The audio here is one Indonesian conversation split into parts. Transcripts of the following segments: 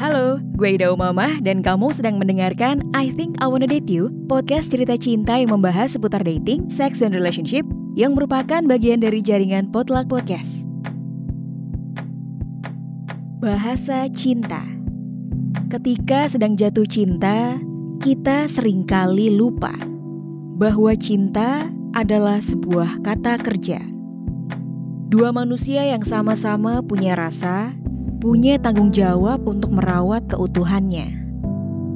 Halo, gue Ida Umamah dan kamu sedang mendengarkan I Think I Wanna Date You, podcast cerita cinta yang membahas seputar dating, seks, dan relationship yang merupakan bagian dari jaringan Potluck Podcast. Bahasa Cinta Ketika sedang jatuh cinta, kita sering kali lupa bahwa cinta adalah sebuah kata kerja. Dua manusia yang sama-sama punya rasa, punya tanggung jawab untuk merawat keutuhannya.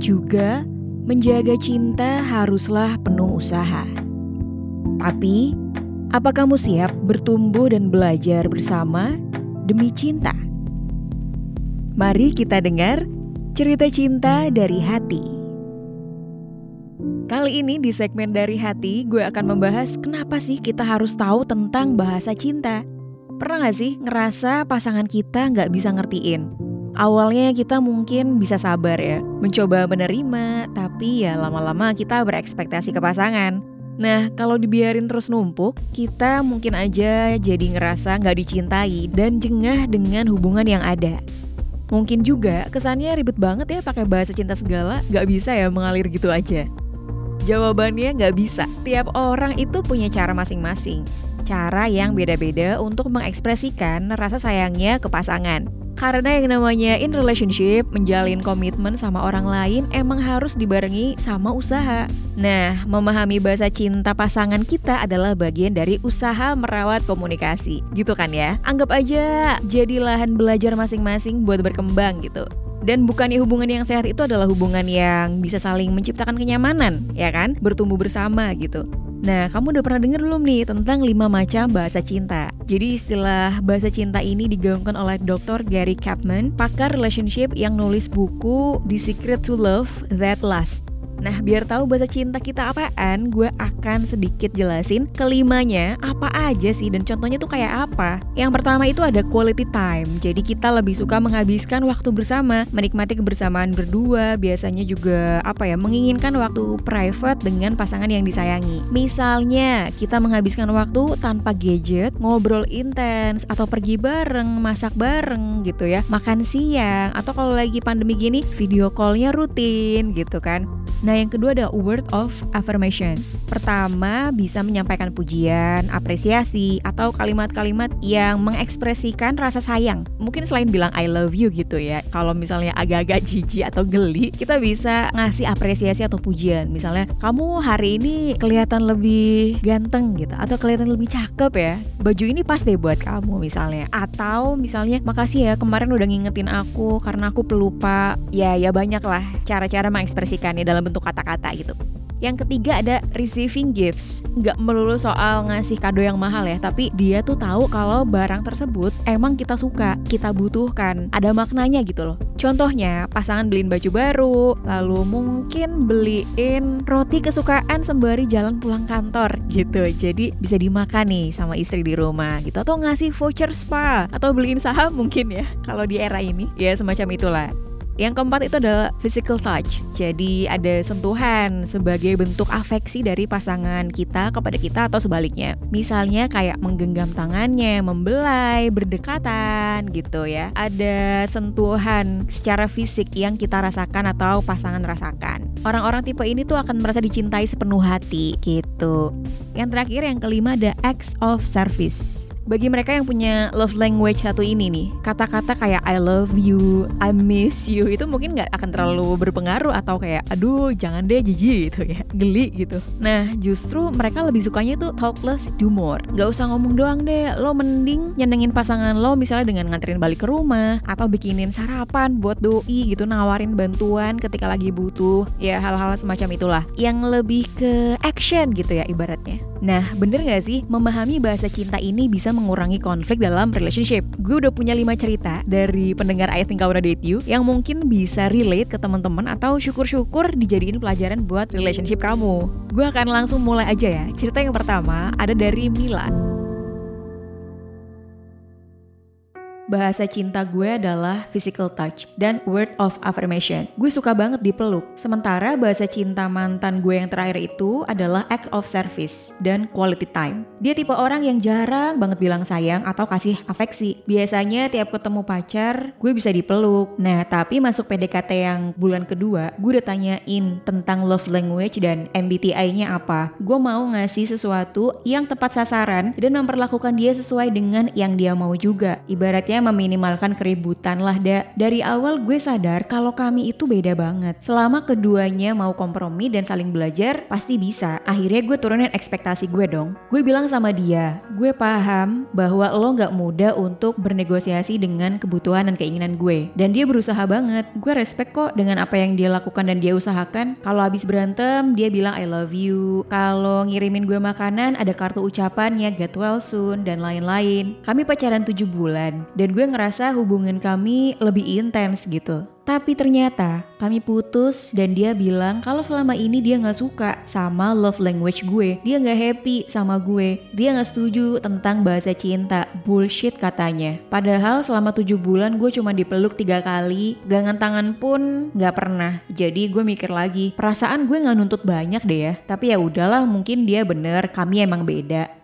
Juga, menjaga cinta haruslah penuh usaha. Tapi, apa kamu siap bertumbuh dan belajar bersama demi cinta? Mari kita dengar cerita cinta dari hati. Kali ini di segmen dari hati, gue akan membahas kenapa sih kita harus tahu tentang bahasa cinta. Pernah gak sih ngerasa pasangan kita nggak bisa ngertiin? Awalnya kita mungkin bisa sabar ya, mencoba menerima, tapi ya lama-lama kita berekspektasi ke pasangan. Nah, kalau dibiarin terus numpuk, kita mungkin aja jadi ngerasa nggak dicintai dan jengah dengan hubungan yang ada. Mungkin juga kesannya ribet banget ya pakai bahasa cinta segala, nggak bisa ya mengalir gitu aja. Jawabannya nggak bisa. Tiap orang itu punya cara masing-masing cara yang beda-beda untuk mengekspresikan rasa sayangnya ke pasangan. Karena yang namanya in relationship, menjalin komitmen sama orang lain emang harus dibarengi sama usaha. Nah, memahami bahasa cinta pasangan kita adalah bagian dari usaha merawat komunikasi. Gitu kan ya? Anggap aja jadi lahan belajar masing-masing buat berkembang gitu. Dan bukannya hubungan yang sehat itu adalah hubungan yang bisa saling menciptakan kenyamanan, ya kan? Bertumbuh bersama gitu. Nah, kamu udah pernah dengar belum nih tentang 5 macam bahasa cinta? Jadi istilah bahasa cinta ini digaungkan oleh Dr. Gary Chapman, pakar relationship yang nulis buku The Secret to Love That Lasts. Nah, biar tahu bahasa cinta kita apaan, gue akan sedikit jelasin kelimanya apa aja sih dan contohnya tuh kayak apa. Yang pertama itu ada quality time. Jadi kita lebih suka menghabiskan waktu bersama, menikmati kebersamaan berdua, biasanya juga apa ya, menginginkan waktu private dengan pasangan yang disayangi. Misalnya, kita menghabiskan waktu tanpa gadget, ngobrol intens atau pergi bareng, masak bareng gitu ya, makan siang atau kalau lagi pandemi gini, video callnya rutin gitu kan. Nah, yang kedua ada word of affirmation. Pertama, bisa menyampaikan pujian, apresiasi, atau kalimat-kalimat yang mengekspresikan rasa sayang. Mungkin selain bilang I love you gitu ya. Kalau misalnya agak-agak jijik atau geli, kita bisa ngasih apresiasi atau pujian. Misalnya, kamu hari ini kelihatan lebih ganteng gitu atau kelihatan lebih cakep ya. Baju ini pas deh buat kamu misalnya. Atau misalnya, makasih ya kemarin udah ngingetin aku karena aku pelupa. Ya, ya banyak lah cara-cara mengekspresikannya dalam bentuk kata-kata gitu. Yang ketiga ada receiving gifts. Nggak melulu soal ngasih kado yang mahal ya, tapi dia tuh tahu kalau barang tersebut emang kita suka, kita butuhkan, ada maknanya gitu loh. Contohnya, pasangan beliin baju baru, lalu mungkin beliin roti kesukaan sembari jalan pulang kantor gitu. Jadi bisa dimakan nih sama istri di rumah gitu atau ngasih voucher spa atau beliin saham mungkin ya kalau di era ini. Ya semacam itulah. Yang keempat itu adalah physical touch. Jadi ada sentuhan sebagai bentuk afeksi dari pasangan kita kepada kita atau sebaliknya. Misalnya kayak menggenggam tangannya, membelai, berdekatan gitu ya. Ada sentuhan secara fisik yang kita rasakan atau pasangan rasakan. Orang-orang tipe ini tuh akan merasa dicintai sepenuh hati gitu. Yang terakhir yang kelima ada acts of service bagi mereka yang punya love language satu ini nih, kata-kata kayak I love you, I miss you itu mungkin nggak akan terlalu berpengaruh atau kayak aduh jangan deh jijik gitu ya, geli gitu. Nah justru mereka lebih sukanya tuh talk less, do more. Gak usah ngomong doang deh, lo mending nyenengin pasangan lo misalnya dengan nganterin balik ke rumah atau bikinin sarapan buat doi gitu, nawarin bantuan ketika lagi butuh, ya hal-hal semacam itulah. Yang lebih ke action gitu ya ibaratnya. Nah bener gak sih memahami bahasa cinta ini bisa mengurangi konflik dalam relationship. Gue udah punya 5 cerita dari pendengar I Think I Wanna Date You yang mungkin bisa relate ke teman-teman atau syukur-syukur dijadiin pelajaran buat relationship kamu. Gue akan langsung mulai aja ya. Cerita yang pertama ada dari Mila. Bahasa cinta gue adalah physical touch dan word of affirmation. Gue suka banget dipeluk. Sementara bahasa cinta mantan gue yang terakhir itu adalah act of service dan quality time. Dia tipe orang yang jarang banget bilang sayang atau kasih afeksi. Biasanya tiap ketemu pacar, gue bisa dipeluk. Nah, tapi masuk PDKT yang bulan kedua, gue udah tanyain tentang love language dan MBTI-nya apa. Gue mau ngasih sesuatu yang tepat sasaran dan memperlakukan dia sesuai dengan yang dia mau juga. Ibaratnya meminimalkan keributan lah da. Dari awal gue sadar kalau kami itu beda banget. Selama keduanya mau kompromi dan saling belajar, pasti bisa. Akhirnya gue turunin ekspektasi gue dong. Gue bilang sama dia, gue paham bahwa lo gak mudah untuk bernegosiasi dengan kebutuhan dan keinginan gue. Dan dia berusaha banget. Gue respect kok dengan apa yang dia lakukan dan dia usahakan. Kalau habis berantem, dia bilang I love you. Kalau ngirimin gue makanan, ada kartu ucapannya get well soon dan lain-lain. Kami pacaran 7 bulan dan gue ngerasa hubungan kami lebih intens gitu. Tapi ternyata kami putus dan dia bilang kalau selama ini dia gak suka sama love language gue. Dia gak happy sama gue. Dia gak setuju tentang bahasa cinta. Bullshit katanya. Padahal selama tujuh bulan gue cuma dipeluk tiga kali. Gangan tangan pun gak pernah. Jadi gue mikir lagi. Perasaan gue gak nuntut banyak deh ya. Tapi ya udahlah mungkin dia bener. Kami emang beda.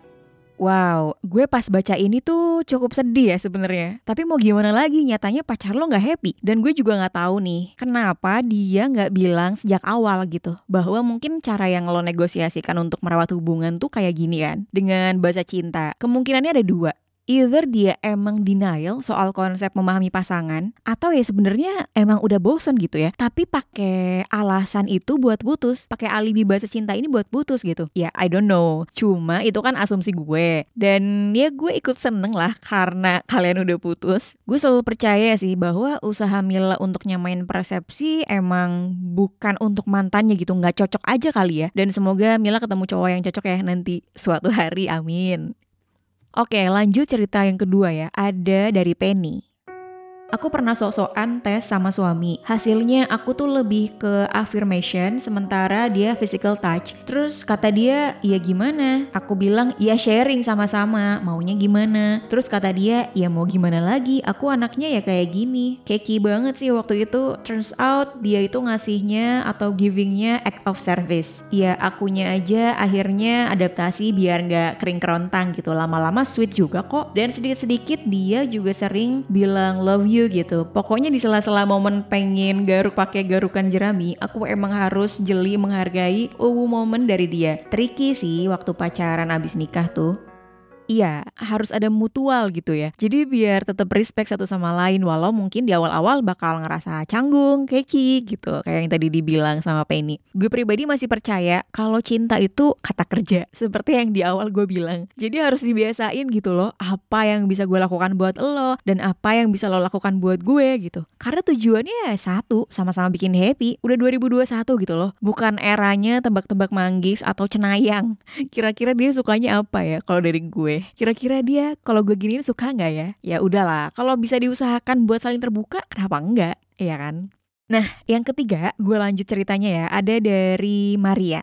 Wow, gue pas baca ini tuh cukup sedih ya sebenarnya. Tapi mau gimana lagi, nyatanya pacar lo nggak happy. Dan gue juga nggak tahu nih, kenapa dia nggak bilang sejak awal gitu, bahwa mungkin cara yang lo negosiasikan untuk merawat hubungan tuh kayak gini kan, dengan bahasa cinta. Kemungkinannya ada dua either dia emang denial soal konsep memahami pasangan atau ya sebenarnya emang udah bosen gitu ya. Tapi pakai alasan itu buat putus pakai alibi bahasa cinta ini buat putus gitu. Ya I don't know. Cuma itu kan asumsi gue. Dan ya gue ikut seneng lah karena kalian udah putus. Gue selalu percaya sih bahwa usaha Mila untuk nyamain persepsi emang bukan untuk mantannya gitu. Nggak cocok aja kali ya. Dan semoga Mila ketemu cowok yang cocok ya nanti suatu hari. Amin Oke, lanjut cerita yang kedua ya. Ada dari Penny. Aku pernah sok-sokan tes sama suami. Hasilnya aku tuh lebih ke affirmation sementara dia physical touch. Terus kata dia, "Iya gimana?" Aku bilang, "Ya sharing sama-sama, maunya gimana?" Terus kata dia, "Ya mau gimana lagi? Aku anaknya ya kayak gini." Keki banget sih waktu itu. Turns out dia itu ngasihnya atau givingnya act of service. Ya akunya aja akhirnya adaptasi biar nggak kering kerontang gitu. Lama-lama sweet juga kok. Dan sedikit-sedikit dia juga sering bilang love you gitu. Pokoknya di sela-sela momen pengen garuk pakai garukan jerami, aku emang harus jeli menghargai uwu momen dari dia. Tricky sih waktu pacaran abis nikah tuh. Iya, harus ada mutual gitu ya. Jadi biar tetap respect satu sama lain walau mungkin di awal-awal bakal ngerasa canggung, keki gitu. Kayak yang tadi dibilang sama Penny. Gue pribadi masih percaya kalau cinta itu kata kerja. Seperti yang di awal gue bilang. Jadi harus dibiasain gitu loh. Apa yang bisa gue lakukan buat lo dan apa yang bisa lo lakukan buat gue gitu. Karena tujuannya satu, sama-sama bikin happy. Udah 2021 gitu loh. Bukan eranya tebak-tebak manggis atau cenayang. Kira-kira dia sukanya apa ya kalau dari gue? Kira-kira dia kalau gue gini suka nggak ya? Ya udahlah, kalau bisa diusahakan buat saling terbuka, kenapa enggak? Iya kan? Nah, yang ketiga, gue lanjut ceritanya ya. Ada dari Maria.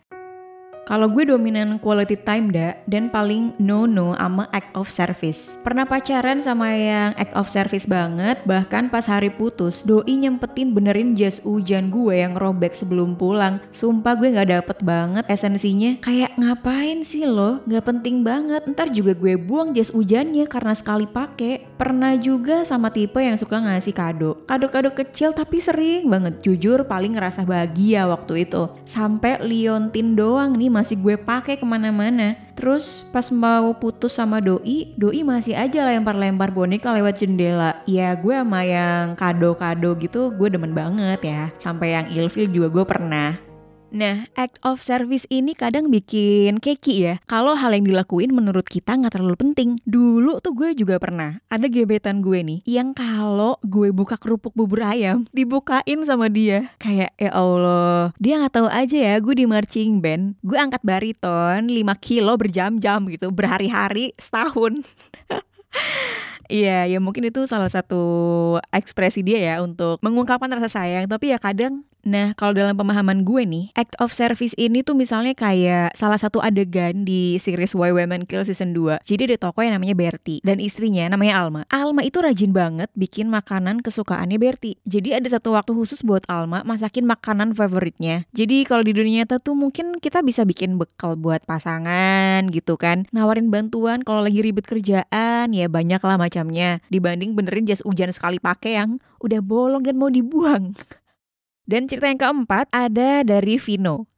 Kalau gue dominan quality time da dan paling no no ama act of service. Pernah pacaran sama yang act of service banget, bahkan pas hari putus, doi nyempetin benerin jas hujan gue yang robek sebelum pulang. Sumpah gue nggak dapet banget esensinya. Kayak ngapain sih lo? Gak penting banget. Ntar juga gue buang jas hujannya karena sekali pakai. Pernah juga sama tipe yang suka ngasih kado. Kado-kado kecil tapi sering banget. Jujur paling ngerasa bahagia waktu itu. Sampai liontin doang nih masih gue pakai ke mana-mana. Terus pas mau putus sama doi, doi masih aja lempar-lempar boneka lewat jendela. Ya gue sama yang kado-kado gitu gue demen banget ya. Sampai yang ilfil juga gue pernah. Nah, act of service ini kadang bikin keki ya. Kalau hal yang dilakuin menurut kita nggak terlalu penting. Dulu tuh gue juga pernah ada gebetan gue nih yang kalau gue buka kerupuk bubur ayam dibukain sama dia. Kayak ya Allah, dia nggak tahu aja ya gue di marching band. Gue angkat bariton 5 kilo berjam-jam gitu, berhari-hari, setahun. Iya, ya mungkin itu salah satu ekspresi dia ya untuk mengungkapkan rasa sayang. Tapi ya kadang Nah, kalau dalam pemahaman gue nih, act of service ini tuh misalnya kayak salah satu adegan di series Why Women Kill season 2. Jadi ada toko yang namanya Bertie dan istrinya namanya Alma. Alma itu rajin banget bikin makanan kesukaannya Bertie. Jadi ada satu waktu khusus buat Alma masakin makanan favoritnya. Jadi kalau di dunia nyata tuh mungkin kita bisa bikin bekal buat pasangan gitu kan. Nawarin bantuan kalau lagi ribet kerjaan ya banyak lah macamnya. Dibanding benerin jas hujan sekali pakai yang udah bolong dan mau dibuang. Dan cerita yang keempat ada dari Vino.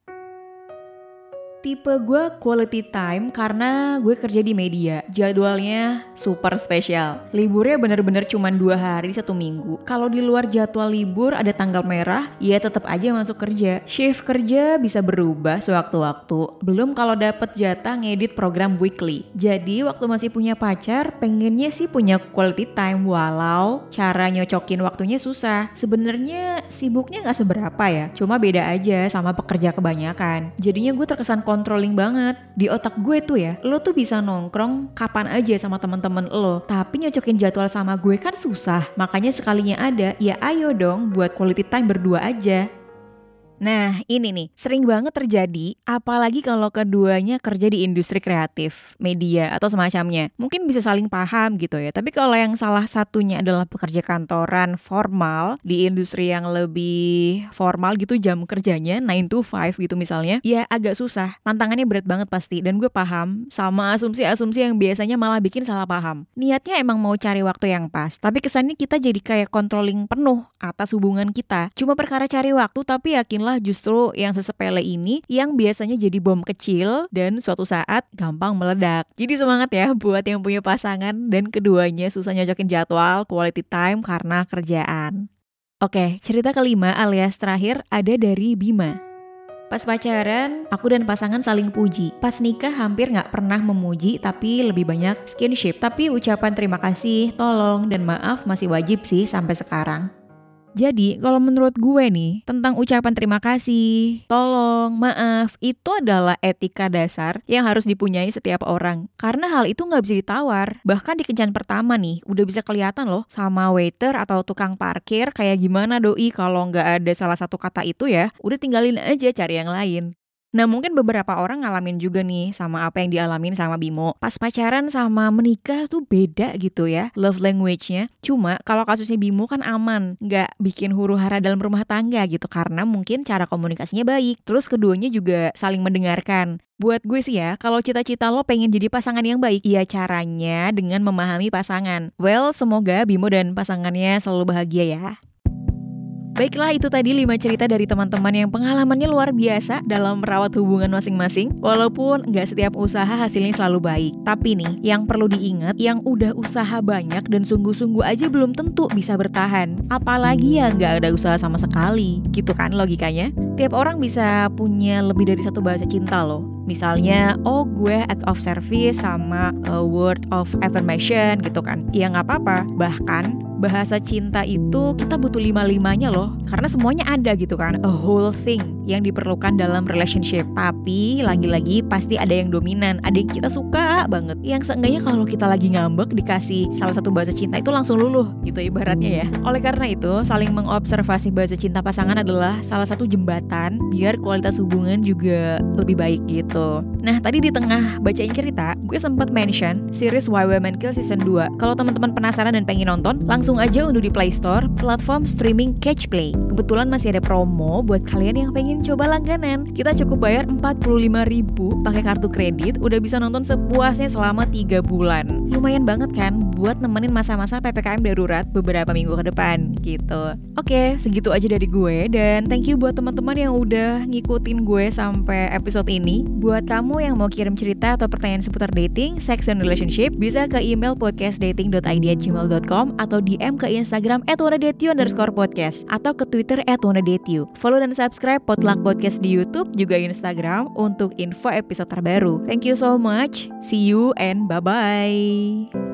Tipe gue quality time karena gue kerja di media. Jadwalnya super spesial. Liburnya bener-bener cuma dua hari satu minggu. Kalau di luar jadwal libur ada tanggal merah, ya tetap aja masuk kerja. Shift kerja bisa berubah sewaktu-waktu. Belum kalau dapet jatah ngedit program weekly. Jadi waktu masih punya pacar, pengennya sih punya quality time walau cara nyocokin waktunya susah. Sebenarnya sibuknya nggak seberapa ya. Cuma beda aja sama pekerja kebanyakan. Jadinya gue terkesan controlling banget. Di otak gue tuh ya, lo tuh bisa nongkrong kapan aja sama temen-temen lo. Tapi nyocokin jadwal sama gue kan susah. Makanya sekalinya ada, ya ayo dong buat quality time berdua aja. Nah, ini nih, sering banget terjadi, apalagi kalau keduanya kerja di industri kreatif, media, atau semacamnya. Mungkin bisa saling paham gitu ya, tapi kalau yang salah satunya adalah pekerja kantoran formal, di industri yang lebih formal gitu jam kerjanya, 9 to 5 gitu misalnya, ya agak susah. Tantangannya berat banget pasti, dan gue paham sama asumsi-asumsi yang biasanya malah bikin salah paham. Niatnya emang mau cari waktu yang pas, tapi kesannya kita jadi kayak controlling penuh atas hubungan kita. Cuma perkara cari waktu, tapi yakinlah malah justru yang sesepele ini yang biasanya jadi bom kecil dan suatu saat gampang meledak. Jadi semangat ya buat yang punya pasangan dan keduanya susah nyocokin jadwal quality time karena kerjaan. Oke, cerita kelima alias terakhir ada dari Bima. Pas pacaran, aku dan pasangan saling puji. Pas nikah hampir nggak pernah memuji, tapi lebih banyak skinship. Tapi ucapan terima kasih, tolong, dan maaf masih wajib sih sampai sekarang. Jadi kalau menurut gue nih tentang ucapan terima kasih, tolong, maaf, itu adalah etika dasar yang harus dipunyai setiap orang. Karena hal itu nggak bisa ditawar. Bahkan di kencan pertama nih udah bisa kelihatan loh sama waiter atau tukang parkir kayak gimana doi kalau nggak ada salah satu kata itu ya, udah tinggalin aja cari yang lain. Nah mungkin beberapa orang ngalamin juga nih sama apa yang dialamin sama Bimo. Pas pacaran sama menikah tuh beda gitu ya love language-nya. Cuma kalau kasusnya Bimo kan aman, nggak bikin huru hara dalam rumah tangga gitu karena mungkin cara komunikasinya baik. Terus keduanya juga saling mendengarkan. Buat gue sih ya, kalau cita-cita lo pengen jadi pasangan yang baik, ya caranya dengan memahami pasangan. Well, semoga Bimo dan pasangannya selalu bahagia ya. Baiklah itu tadi 5 cerita dari teman-teman yang pengalamannya luar biasa dalam merawat hubungan masing-masing. Walaupun nggak setiap usaha hasilnya selalu baik. Tapi nih yang perlu diingat yang udah usaha banyak dan sungguh-sungguh aja belum tentu bisa bertahan. Apalagi ya nggak ada usaha sama sekali. Gitu kan logikanya? Tiap orang bisa punya lebih dari satu bahasa cinta loh. Misalnya, oh gue act of service sama a word of affirmation gitu kan. Ya nggak apa-apa. Bahkan bahasa cinta itu kita butuh lima-limanya loh karena semuanya ada gitu kan a whole thing yang diperlukan dalam relationship. Tapi lagi-lagi pasti ada yang dominan. Ada yang kita suka banget. Yang seenggaknya kalau kita lagi ngambek dikasih salah satu bahasa cinta itu langsung luluh gitu ibaratnya ya. Oleh karena itu saling mengobservasi bahasa cinta pasangan adalah salah satu jembatan biar kualitas hubungan juga lebih baik gitu. Nah tadi di tengah bacain cerita gue sempat mention series Why Women Kill season 2 kalau teman-teman penasaran dan pengen nonton langsung aja unduh di Play Store platform streaming Catch Play. Kebetulan masih ada promo buat kalian yang pengen coba langganan. Kita cukup bayar 45 ribu pakai kartu kredit, udah bisa nonton sepuasnya selama 3 bulan. Lumayan banget kan buat nemenin masa-masa PPKM darurat beberapa minggu ke depan gitu. Oke, segitu aja dari gue dan thank you buat teman-teman yang udah ngikutin gue sampai episode ini. Buat kamu yang mau kirim cerita atau pertanyaan seputar dating, sex and relationship, bisa ke email podcastdating.id@gmail.com atau DM ke Instagram podcast atau ke Twitter @wanadetyu. Follow dan subscribe Potluck Podcast di YouTube juga Instagram untuk info episode terbaru. Thank you so much. See you and bye-bye.